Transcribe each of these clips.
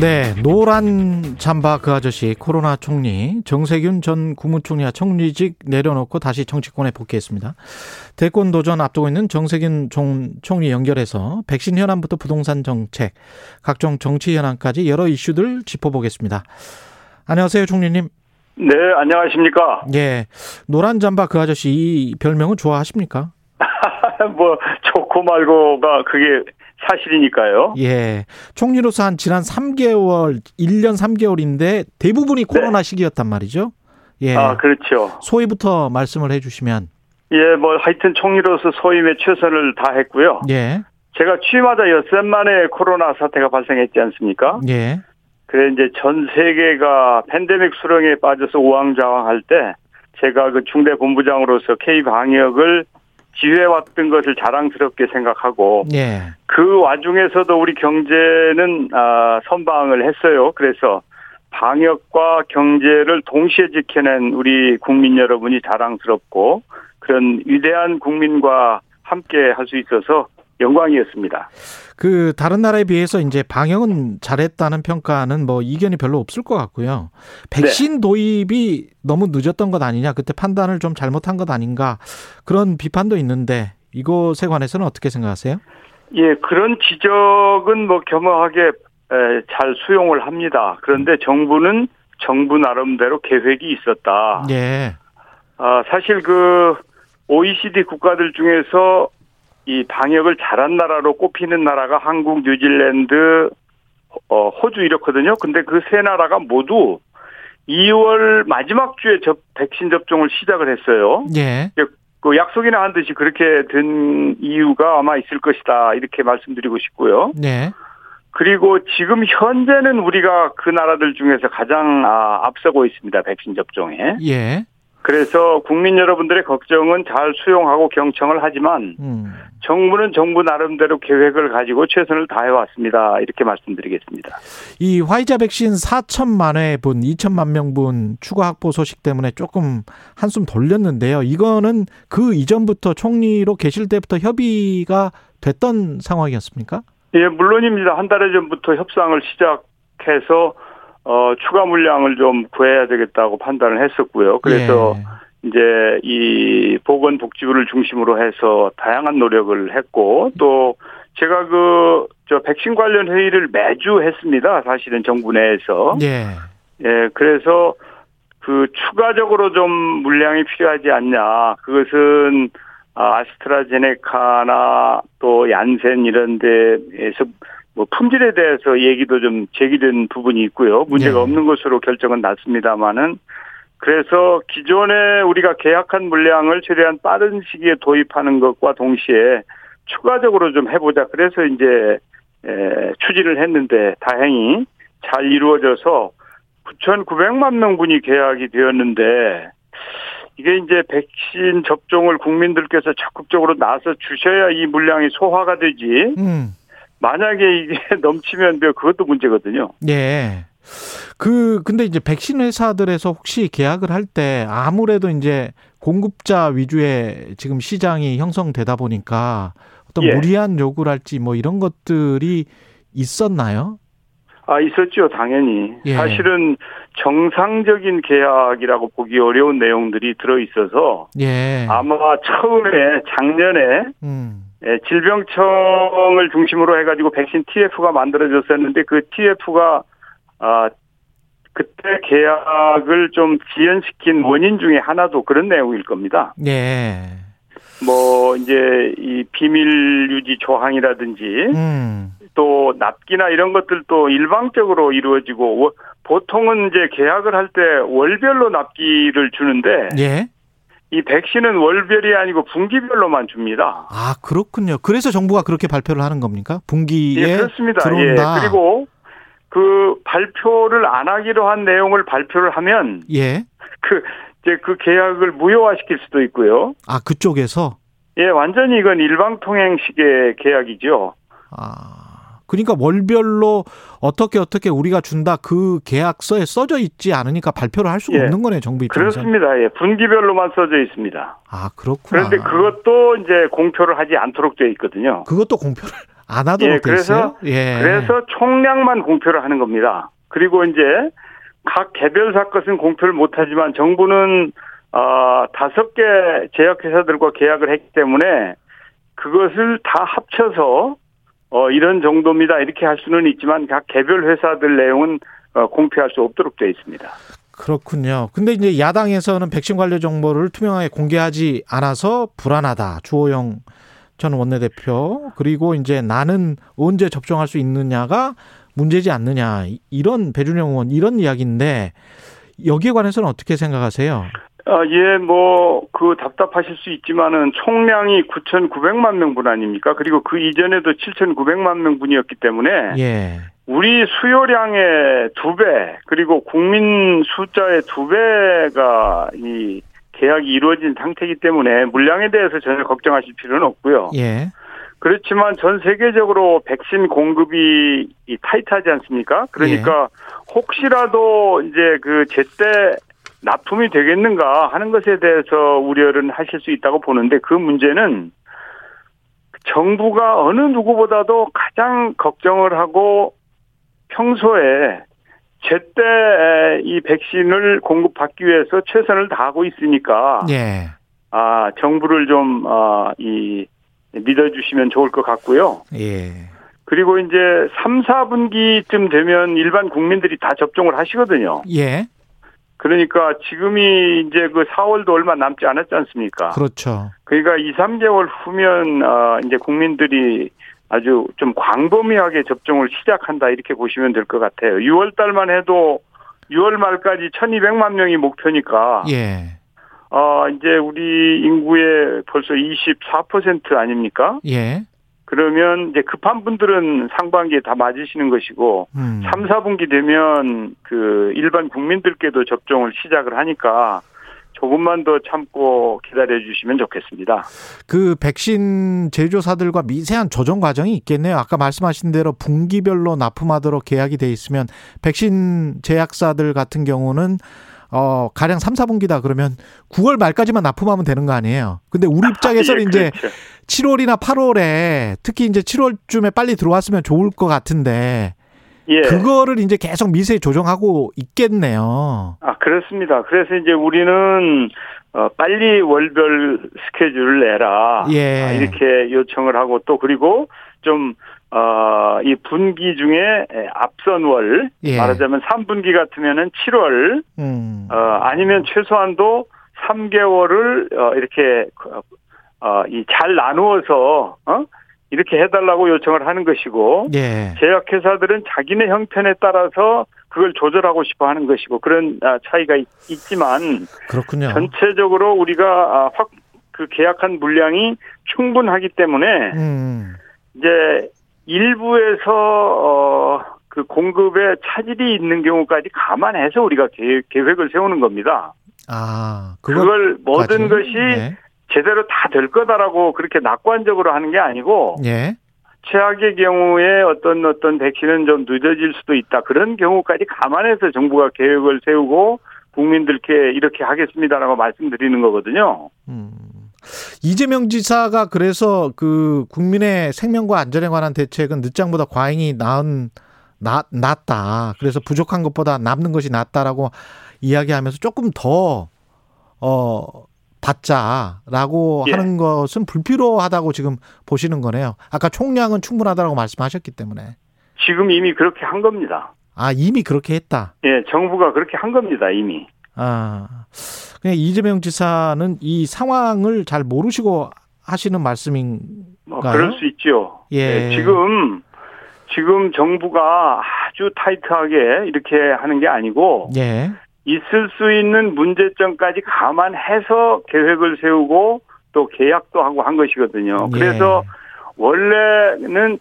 네, 노란 잠바 그 아저씨 코로나 총리 정세균 전 국무총리와 총리직 내려놓고 다시 정치권에 복귀했습니다. 대권 도전 앞두고 있는 정세균 총리 연결해서 백신 현안부터 부동산 정책, 각종 정치 현안까지 여러 이슈들 짚어보겠습니다. 안녕하세요, 총리님. 네, 안녕하십니까? 예, 노란 잠바 그 아저씨 이 별명은 좋아하십니까? 뭐 좋고 말고가 그게 사실이니까요. 예. 총리로서 한 지난 3개월, 1년 3개월인데 대부분이 네. 코로나 네. 시기였단 말이죠. 예. 아, 그렇죠. 소위부터 말씀을 해 주시면. 예, 뭐 하여튼 총리로서 소임에 최선을 다했고요. 예. 제가 취임하자 엿새 만에 코로나 사태가 발생했지 않습니까? 예. 그래 이제 전 세계가 팬데믹 수렁에 빠져서 우왕좌왕할 때 제가 그 중대 본부장으로서 K 방역을 지휘해왔던 것을 자랑스럽게 생각하고 예. 그 와중에서도 우리 경제는 아, 선방을 했어요. 그래서 방역과 경제를 동시에 지켜낸 우리 국민 여러분이 자랑스럽고 그런 위대한 국민과 함께 할 수 있어서 영광이었습니다. 그 다른 나라에 비해서 이제 방역은 잘했다는 평가는 뭐 이견이 별로 없을 것 같고요. 백신 네. 도입이 너무 늦었던 것 아니냐, 그때 판단을 좀 잘못한 것 아닌가 그런 비판도 있는데 이것에 관해서는 어떻게 생각하세요? 예, 그런 지적은 뭐 겸허하게 잘 수용을 합니다. 그런데 정부는 정부 나름대로 계획이 있었다. 예. 아, 사실 그 OECD 국가들 중에서 이 방역을 잘한 나라로 꼽히는 나라가 한국, 뉴질랜드, 어, 호주 이렇거든요. 근데 그 세 나라가 모두 2월 마지막 주에 접, 백신 접종을 시작을 했어요. 예. 그 약속이나 한 듯이 그렇게 된 이유가 아마 있을 것이다. 이렇게 말씀드리고 싶고요. 네. 그리고 지금 현재는 우리가 그 나라들 중에서 가장 아, 앞서고 있습니다. 백신 접종에. 예. 그래서 국민 여러분들의 걱정은 잘 수용하고 경청을 하지만 음. 정부는 정부 나름대로 계획을 가지고 최선을 다해 왔습니다. 이렇게 말씀드리겠습니다. 이 화이자 백신 4천만 회분, 2천만 명분 추가 확보 소식 때문에 조금 한숨 돌렸는데요. 이거는 그 이전부터 총리로 계실 때부터 협의가 됐던 상황이었습니까? 예, 물론입니다. 한 달 전부터 협상을 시작해서 어, 추가 물량을 좀 구해야 되겠다고 판단을 했었고요. 그래서 예. 이제 이 보건복지부를 중심으로 해서 다양한 노력을 했고 또 제가 그 저 백신 관련 회의를 매주 했습니다. 사실은 정부 내에서. 예. 예, 그래서 그 추가적으로 좀 물량이 필요하지 않냐. 그것은 아, 아스트라제네카나 또 얀센 이런 데에서 뭐 품질에 대해서 얘기도 좀 제기된 부분이 있고요. 문제가 네. 없는 것으로 결정은 났습니다만은 그래서 기존에 우리가 계약한 물량을 최대한 빠른 시기에 도입하는 것과 동시에 추가적으로 좀 해보자. 그래서 이제 에, 추진을 했는데 다행히 잘 이루어져서 9,900만 명분이 계약이 되었는데 이게 이제 백신 접종을 국민들께서 적극적으로 나서 주셔야 이 물량이 소화가 되지. 음. 만약에 이게 넘치면 그것도 문제거든요. 예. 그 근데 이제 백신 회사들에서 혹시 계약을 할 때 아무래도 이제 공급자 위주의 지금 시장이 형성되다 보니까 어떤 예. 무리한 요구를 할지 뭐 이런 것들이 있었나요? 아, 있었죠, 당연히. 예. 사실은 정상적인 계약이라고 보기 어려운 내용들이 들어 있어서 예. 아마 처음에 작년에 음. 예, 질병청을 중심으로 해가지고 백신 TF가 만들어졌었는데 그 TF가 아 그때 계약을 좀 지연시킨 원인 중에 하나도 그런 내용일 겁니다. 네. 뭐 이제 이 비밀 유지 조항이라든지 음. 또 납기나 이런 것들도 일방적으로 이루어지고 보통은 이제 계약을 할 때 월별로 납기를 주는데 예. 이 백신은 월별이 아니고 분기별로만 줍니다. 아 그렇군요. 그래서 정부가 그렇게 발표를 하는 겁니까? 분기에 예, 그렇습니다. 들어온다. 예, 그리고 그 발표를 안 하기로 한 내용을 발표를 하면 예. 그 이제 그 계약을 무효화시킬 수도 있고요. 아 그쪽에서 예, 완전히 이건 일방통행식의 계약이죠. 아 그러니까 월별로 어떻게 어떻게 우리가 준다 그 계약서에 써져 있지 않으니까 발표를 할 수가 예. 없는 거네요, 정부 입장에서. 그렇습니다. 예, 분기별로만 써져 있습니다. 아, 그렇구나. 그런데 그것도 이제 공표를 하지 않도록 되어 있거든요. 그것도 공표를 안 하도록 예? 그래서- 예. 그래서 총량만 공표를 하는 겁니다. 그리고 이제 각 개별사 것은 공표를 못 하지만 정부는 어, 다섯 개 제약회사들과 계약을 했기 때문에 그것을 다 합쳐서 어, 이런 정도입니다. 이렇게 할 수는 있지만 각 개별 회사들 내용은 어, 공표할 수 없도록 되어 있습니다. 그렇군요. 근데 이제 야당에서는 백신 관련 정보를 투명하게 공개하지 않아서 불안하다. 주호영 전 원내대표 그리고 이제 나는 언제 접종할 수 있느냐가 문제지 않느냐 이런 배준영 의원 이런 이야기인데 여기에 관해서는 어떻게 생각하세요? 아, 예, 뭐, 그 답답하실 수 있지만은 총량이 9,900만 명분 아닙니까? 그리고 그 이전에도 7,900만 명분이었기 때문에 예. 우리 수요량의 두 배, 그리고 국민 숫자의 두 배가 이 계약이 이루어진 상태이기 때문에 물량에 대해서 전혀 걱정하실 필요는 없고요. 예. 그렇지만 전 세계적으로 백신 공급이 이 타이트하지 않습니까? 그러니까 혹시라도 이제 그 제때 납품이 되겠는가 하는 것에 대해서 우려를 하실 수 있다고 보는데 그 문제는 정부가 어느 누구보다도 가장 걱정을 하고 평소에 제때 이 백신을 공급받기 위해서 최선을 다하고 있으니까 예. 아 정부를 좀이 믿어주시면 좋을 것 같고요. 예. 그리고 이제 3, 4분기쯤 되면 일반 국민들이 다 접종을 하시거든요. 예. 그러니까 지금이 이제 그 4월도 얼마 남지 않았지 않습니까? 그렇죠. 그러니까 2, 3개월 후면 어 이제 국민들이 아주 좀 광범위하게 접종을 시작한다 이렇게 보시면 될 것 같아요. 6월 달만 해도 6월 말까지 1,200만 명이 목표니까 예. 어 이제 우리 인구의 벌써 24% 아닙니까? 예. 그러면 이제 급한 분들은 상반기에 다 맞으시는 것이고 음. 3, 4분기 되면 그 일반 국민들께도 접종을 시작을 하니까 조금만 더 참고 기다려 주시면 좋겠습니다. 그 백신 제조사들과 미세한 조정 과정이 있겠네요. 아까 말씀하신 대로 분기별로 납품하도록 계약이 돼 있으면 백신 제약사들 같은 경우는 어 가령 3, 4분기다 그러면 9월 말까지만 납품하면 되는 거 아니에요. 근데 우리 입장에서는 예, 이제 그렇죠. 7월이나 8월에 특히 이제 7월쯤에 빨리 들어왔으면 좋을 것 같은데 예. 그거를 이제 계속 미세 조정하고 있겠네요. 아, 그렇습니다. 그래서 이제 우리는 어, 빨리 월별 스케줄을 내라. 예. 아, 이렇게 요청을 하고 또 그리고 좀 어, 이 분기 중에 앞선 월 예. 말하자면 3분기 같으면은 7월 음. 어, 아니면 최소한도 3개월을 어, 이렇게 어, 이 잘 나누어서 어? 이렇게 해달라고 요청을 하는 것이고 예. 제약회사들은 자기네 형편에 따라서 그걸 조절하고 싶어 하는 것이고 그런 아, 차이가 있, 지만 그렇군요. 전체적으로 우리가 아, 확그 계약한 물량이 충분하기 때문에 음. 이제 일부에서 어, 그 공급에 차질이 있는 경우까지 감안해서 우리가 계획, 계획 을 세우는 겁니다. 아, 그걸 모든? 것이 네. 제대로 다 될 거다라고 그렇게 낙관적으로 하는 게 아니고 예. 최악의 경우에 어떤 어떤 백신은 좀 늦어질 수도 있다. 그런 경우까지 감안해서 정부가 계획을 세우고 국민들께 이렇게 하겠습니다라고 말씀드리는 거거든요. 음. 이재명 지사가 그래서 그 국민의 생명과 안전에 관한 대책은 늦장보다 과잉이 나은 나, 낫다. 그래서 부족한 것보다 남는 것이 낫다라고 이야기하면서 조금 더 어, 받자라고 예. 하는 것은 불필요하다고 지금 보시는 거네요. 아까 총량은 충분하다고 말씀하셨기 때문에. 지금 이미 그렇게 한 겁니다. 아, 이미 그렇게 했다. 예, 정부가 그렇게 한 겁니다, 이미. 아, 그냥 이재명 지사는 이 상황을 잘 모르시고 하시는 말씀인가요? 뭐 그럴 수 있죠. 예. 지금 지금 정부가 아주 타이트하게 이렇게 하는 게 아니고 예. 있을 수 있는 문제점까지 감안해서 계획을 세우고 또 계약도 하고 한 것이거든요. 예. 그래서 원래는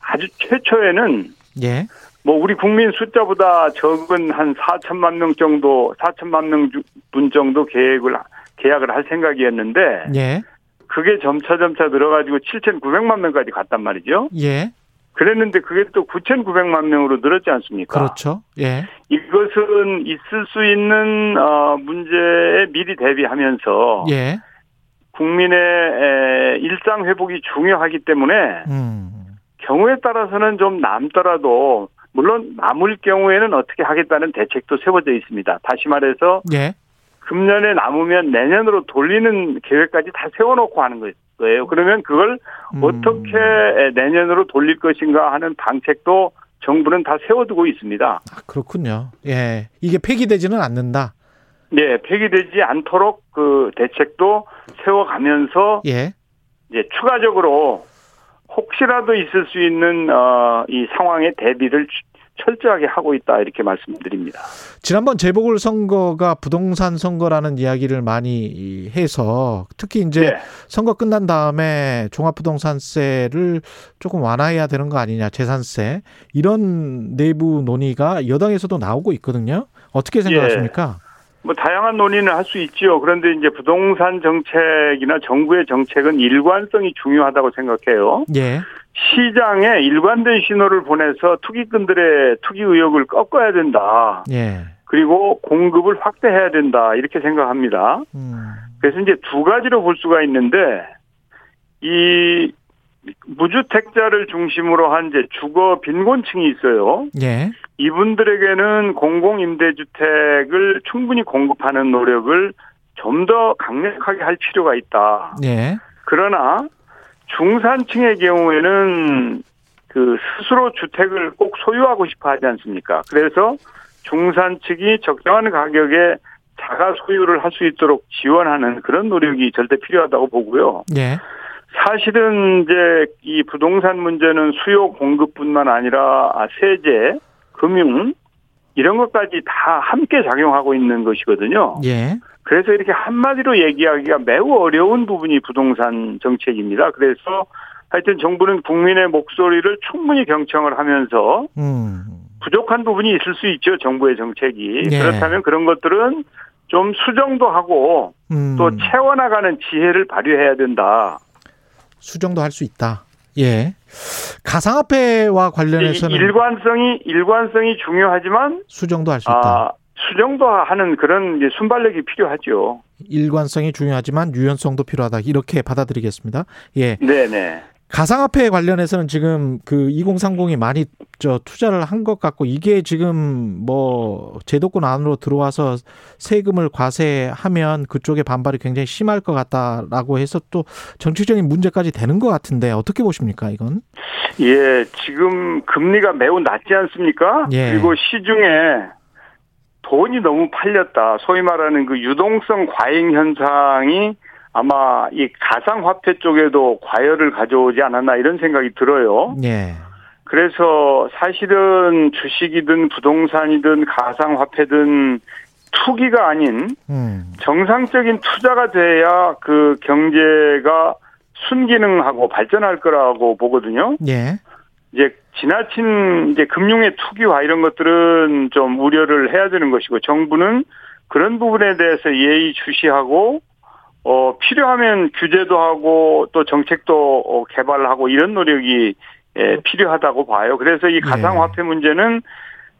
아주 최초에는 예. 뭐 우리 국민 숫자보다 적은 한 4천만 명 정도, 4천만 명 분 정도 계획을 계약을 할 생각이었는데 예. 그게 점차 점차 늘어가지고 7,900만 명까지 갔단 말이죠. 예. 그랬는데 그게 또 9,900만 명으로 늘었지 않습니까? 그렇죠. 예. 이것은 있을 수 있는 어 문제에 미리 대비하면서 예. 국민의 에, 일상 회복이 중요하기 때문에 음. 경우에 따라서는 좀 남더라도 물론 남을 경우에는 어떻게 하겠다는 대책도 세워져 있습니다. 다시 말해서 예. 금년에 남으면 내년으로 돌리는 계획까지 다 세워놓고 하는 거예요. 그러면 그걸 음. 어떻게 내년으로 돌릴 것인가 하는 방책도 정부는 다 세워두고 있습니다. 아, 그렇군요. 예. 이게 폐기되지는 않는다. 네, 폐기되지 않도록 그 대책도 세워가면서 예. 이제 추가적으로 혹시라도 있을 수 있는 어, 이 상황에 대비를 철저하게 하고 있다 이렇게 말씀드립니다. 지난번 재보궐 선거가 부동산 선거라는 이야기를 많이 해서 특히 이제 네. 선거 끝난 다음에 종합부동산세를 조금 완화해야 되는 거 아니냐 재산세 이런 내부 논의가 여당에서도 나오고 있거든요. 어떻게 생각하십니까? 뭐 다양한 논의는 할 수 있지요. 그런데 이제 부동산 정책이나 정부의 정책은 일관성이 중요하다고 생각해요. 예. 시장에 일관된 신호를 보내서 투기꾼들의 투기 의욕을 꺾어야 된다. 예. 그리고 공급을 확대해야 된다. 이렇게 생각합니다. 음. 그래서 이제 두 가지로 볼 수가 있는데 이 무주택자를 중심으로 한 이제 주거 빈곤층이 있어요. 예. 이분들에게는 공공임대주택을 충분히 공급하는 노력을 좀 더 강력하게 할 필요가 있다. 예. 그러나 중산층의 경우에는 그 스스로 주택을 꼭 소유하고 싶어 하지 않습니까? 그래서 중산층이 적정한 가격에 자가 소유를 할 수 있도록 지원하는 그런 노력이 절대 필요하다고 보고요. 예. 사실은 이제 이 부동산 문제는 수요 공급뿐만 아니라 세제, 금융 이런 것까지 다 함께 작용하고 있는 것이거든요. 예. 그래서 이렇게 한마디로 얘기하기가 매우 어려운 부분이 부동산 정책입니다. 그래서 하여튼 정부는 국민의 목소리를 충분히 경청을 하면서 음. 부족한 부분이 있을 수 있죠. 정부의 정책이. 예. 그렇다면 그런 것들은 좀 수정도 하고 음. 또 채워나가는 지혜를 발휘해야 된다. 수정도 할 수 있다. 예. 가상화폐와 관련해서는 일관성이 일관성이 중요하지만 수정도 할 수 있다. 아, 수정도 하는 그런 이제 순발력이 필요하죠. 일관성이 중요하지만 유연성도 필요하다. 이렇게 받아들이겠습니다. 예. 네네. 가상화폐 관련해서는 지금 그 2030이 많이 저 투자를 한 것 같고 이게 지금 뭐 제도권 안으로 들어와서 세금을 과세하면 그쪽에 반발이 굉장히 심할 것 같다라고 해서 또 정치적인 문제까지 되는 것 같은데 어떻게 보십니까 이건? 예, 지금 금리가 매우 낮지 않습니까? 예. 그리고 시중에 돈이 너무 팔렸다. 소위 말하는 그 유동성 과잉 현상이 아마 이 가상화폐 쪽에도 과열을 가져오지 않았나 이런 생각이 들어요. 예. 그래서 사실은 주식이든 부동산이든 가상화폐든 투기가 아닌 음. 정상적인 투자가 돼야 그 경제가 순기능하고 발전할 거라고 보거든요. 예. 이제 지나친 이제 금융의 투기화 이런 것들은 좀 우려를 해야 되는 것이고 정부는 그런 부분에 대해서 예의 주시하고 어 필요하면 규제도 하고 또 정책도 어, 개발하고 이런 노력이 예, 필요하다고 봐요. 그래서 이 가상화폐 문제는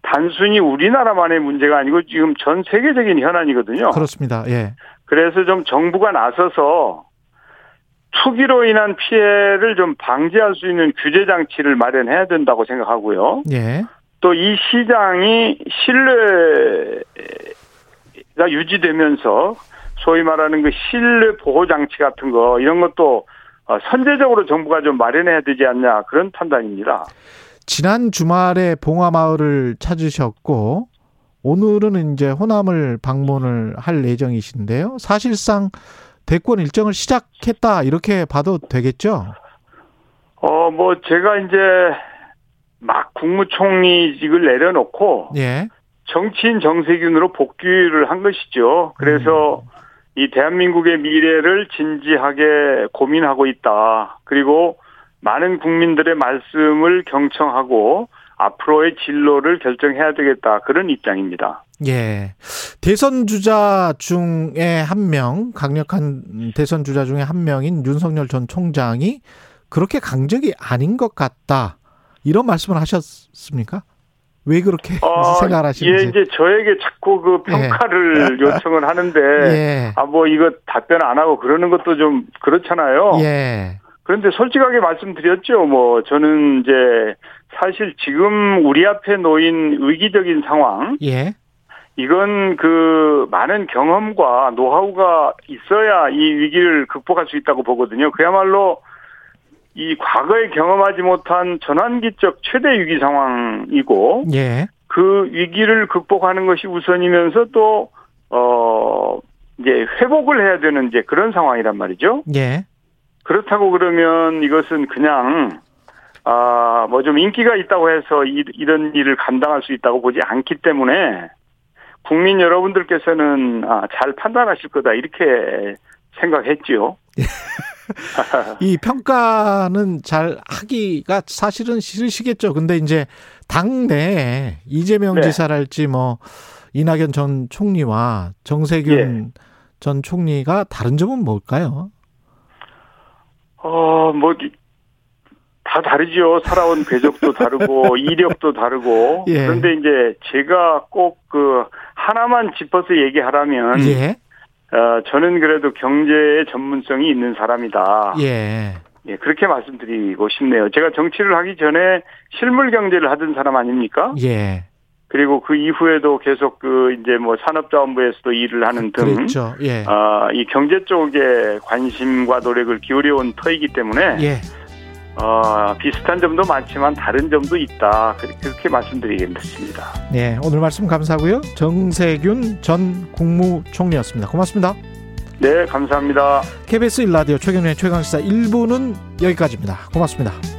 단순히 우리나라만의 문제가 아니고 지금 전 세계적인 현안이거든요. 그렇습니다. 예. 그래서 좀 정부가 나서서 투기로 인한 피해를 좀 방지할 수 있는 규제 장치를 마련해야 된다고 생각하고요. 예. 또 이 시장이 신뢰가 유지되면서 소위 말하는 그 신뢰 보호 장치 같은 거 이런 것도 어, 선제적으로 정부가 좀 마련해야 되지 않냐 그런 판단입니다. 지난 주말에 봉화마을을 찾으셨고 오늘은 이제 호남을 방문을 할 예정이신데요. 사실상 대권 일정을 시작했다 이렇게 봐도 되겠죠? 어, 뭐 제가 이제 막 국무총리직을 내려놓고 예. 정치인 정세균으로 복귀를 한 것이죠. 그래서 이 대한민국의 미래를 진지하게 고민하고 있다. 그리고 많은 국민들의 말씀을 경청하고 앞으로의 진로를 결정해야 되겠다. 그런 입장입니다. 예. 대선 주자 중에 한 명, 강력한 대선 주자 중에 한 명인 윤석열 전 총장이 그렇게 강적이 아닌 것 같다. 이런 말씀을 하셨습니까? 왜 그렇게 어, 생각을 하시는지. 예, 이제 저에게 자꾸 그 평가를 요청을 하는데 예. 아뭐 이거 답변 안 하고 그러는 것도 좀 그렇잖아요. 예. 그런데 솔직하게 말씀드렸죠. 뭐 저는 이제 사실 지금 우리 앞에 놓인 위기적인 상황 예. 이건 그 많은 경험과 노하우가 있어야 이 위기를 극복할 수 있다고 보거든요. 그야말로 이 과거에 경험하지 못한 전환기적 최대 위기 상황이고 예. 그 위기를 극복하는 것이 우선이면서 또, 어, 이제 회복을 해야 되는 이제 그런 상황이란 말이죠. 예. 그렇다고 그러면 이것은 그냥, 아, 뭐 좀 인기가 있다고 해서 이, 이런 일을 감당할 수 있다고 보지 않기 때문에 국민 여러분들께서는 아, 잘 판단하실 거다 이렇게 생각했지요. 이 평가는 잘 하기가 사실은 싫으시겠죠. 근데 이제 당내 이재명 네. 지사랄지 뭐 이낙연 전 총리와 정세균 예. 전 총리가 다른 점은 뭘까요? 어, 뭐, 다 다르지요. 살아온 궤적도 다르고, 이력도 다르고. 예. 그런데 이제 제가 꼭 그, 하나만 짚어서 얘기하라면, 예. 어, 저는 그래도 경제에 전문성이 있는 사람이다. 예. 예, 그렇게 말씀드리고 싶네요. 제가 정치를 하기 전에 실물 경제를 하던 사람 아닙니까? 예. 그리고 그 이후에도 계속 그, 이제 뭐 산업자원부에서도 일을 하는 등. 그랬죠. 예. 아, 이 경제 쪽에 관심과 노력을 기울여온 터이기 때문에 예. 어, 비슷한 점도 많지만 다른 점도 있다. 그렇게, 그렇게 말씀드리겠습니다. 네, 오늘 말씀 감사하고요. 정세균 전 국무총리였습니다. 고맙습니다. 네, 감사합니다. KBS 1라디오 최경련의 최강시사 1부는 여기까지입니다. 고맙습니다.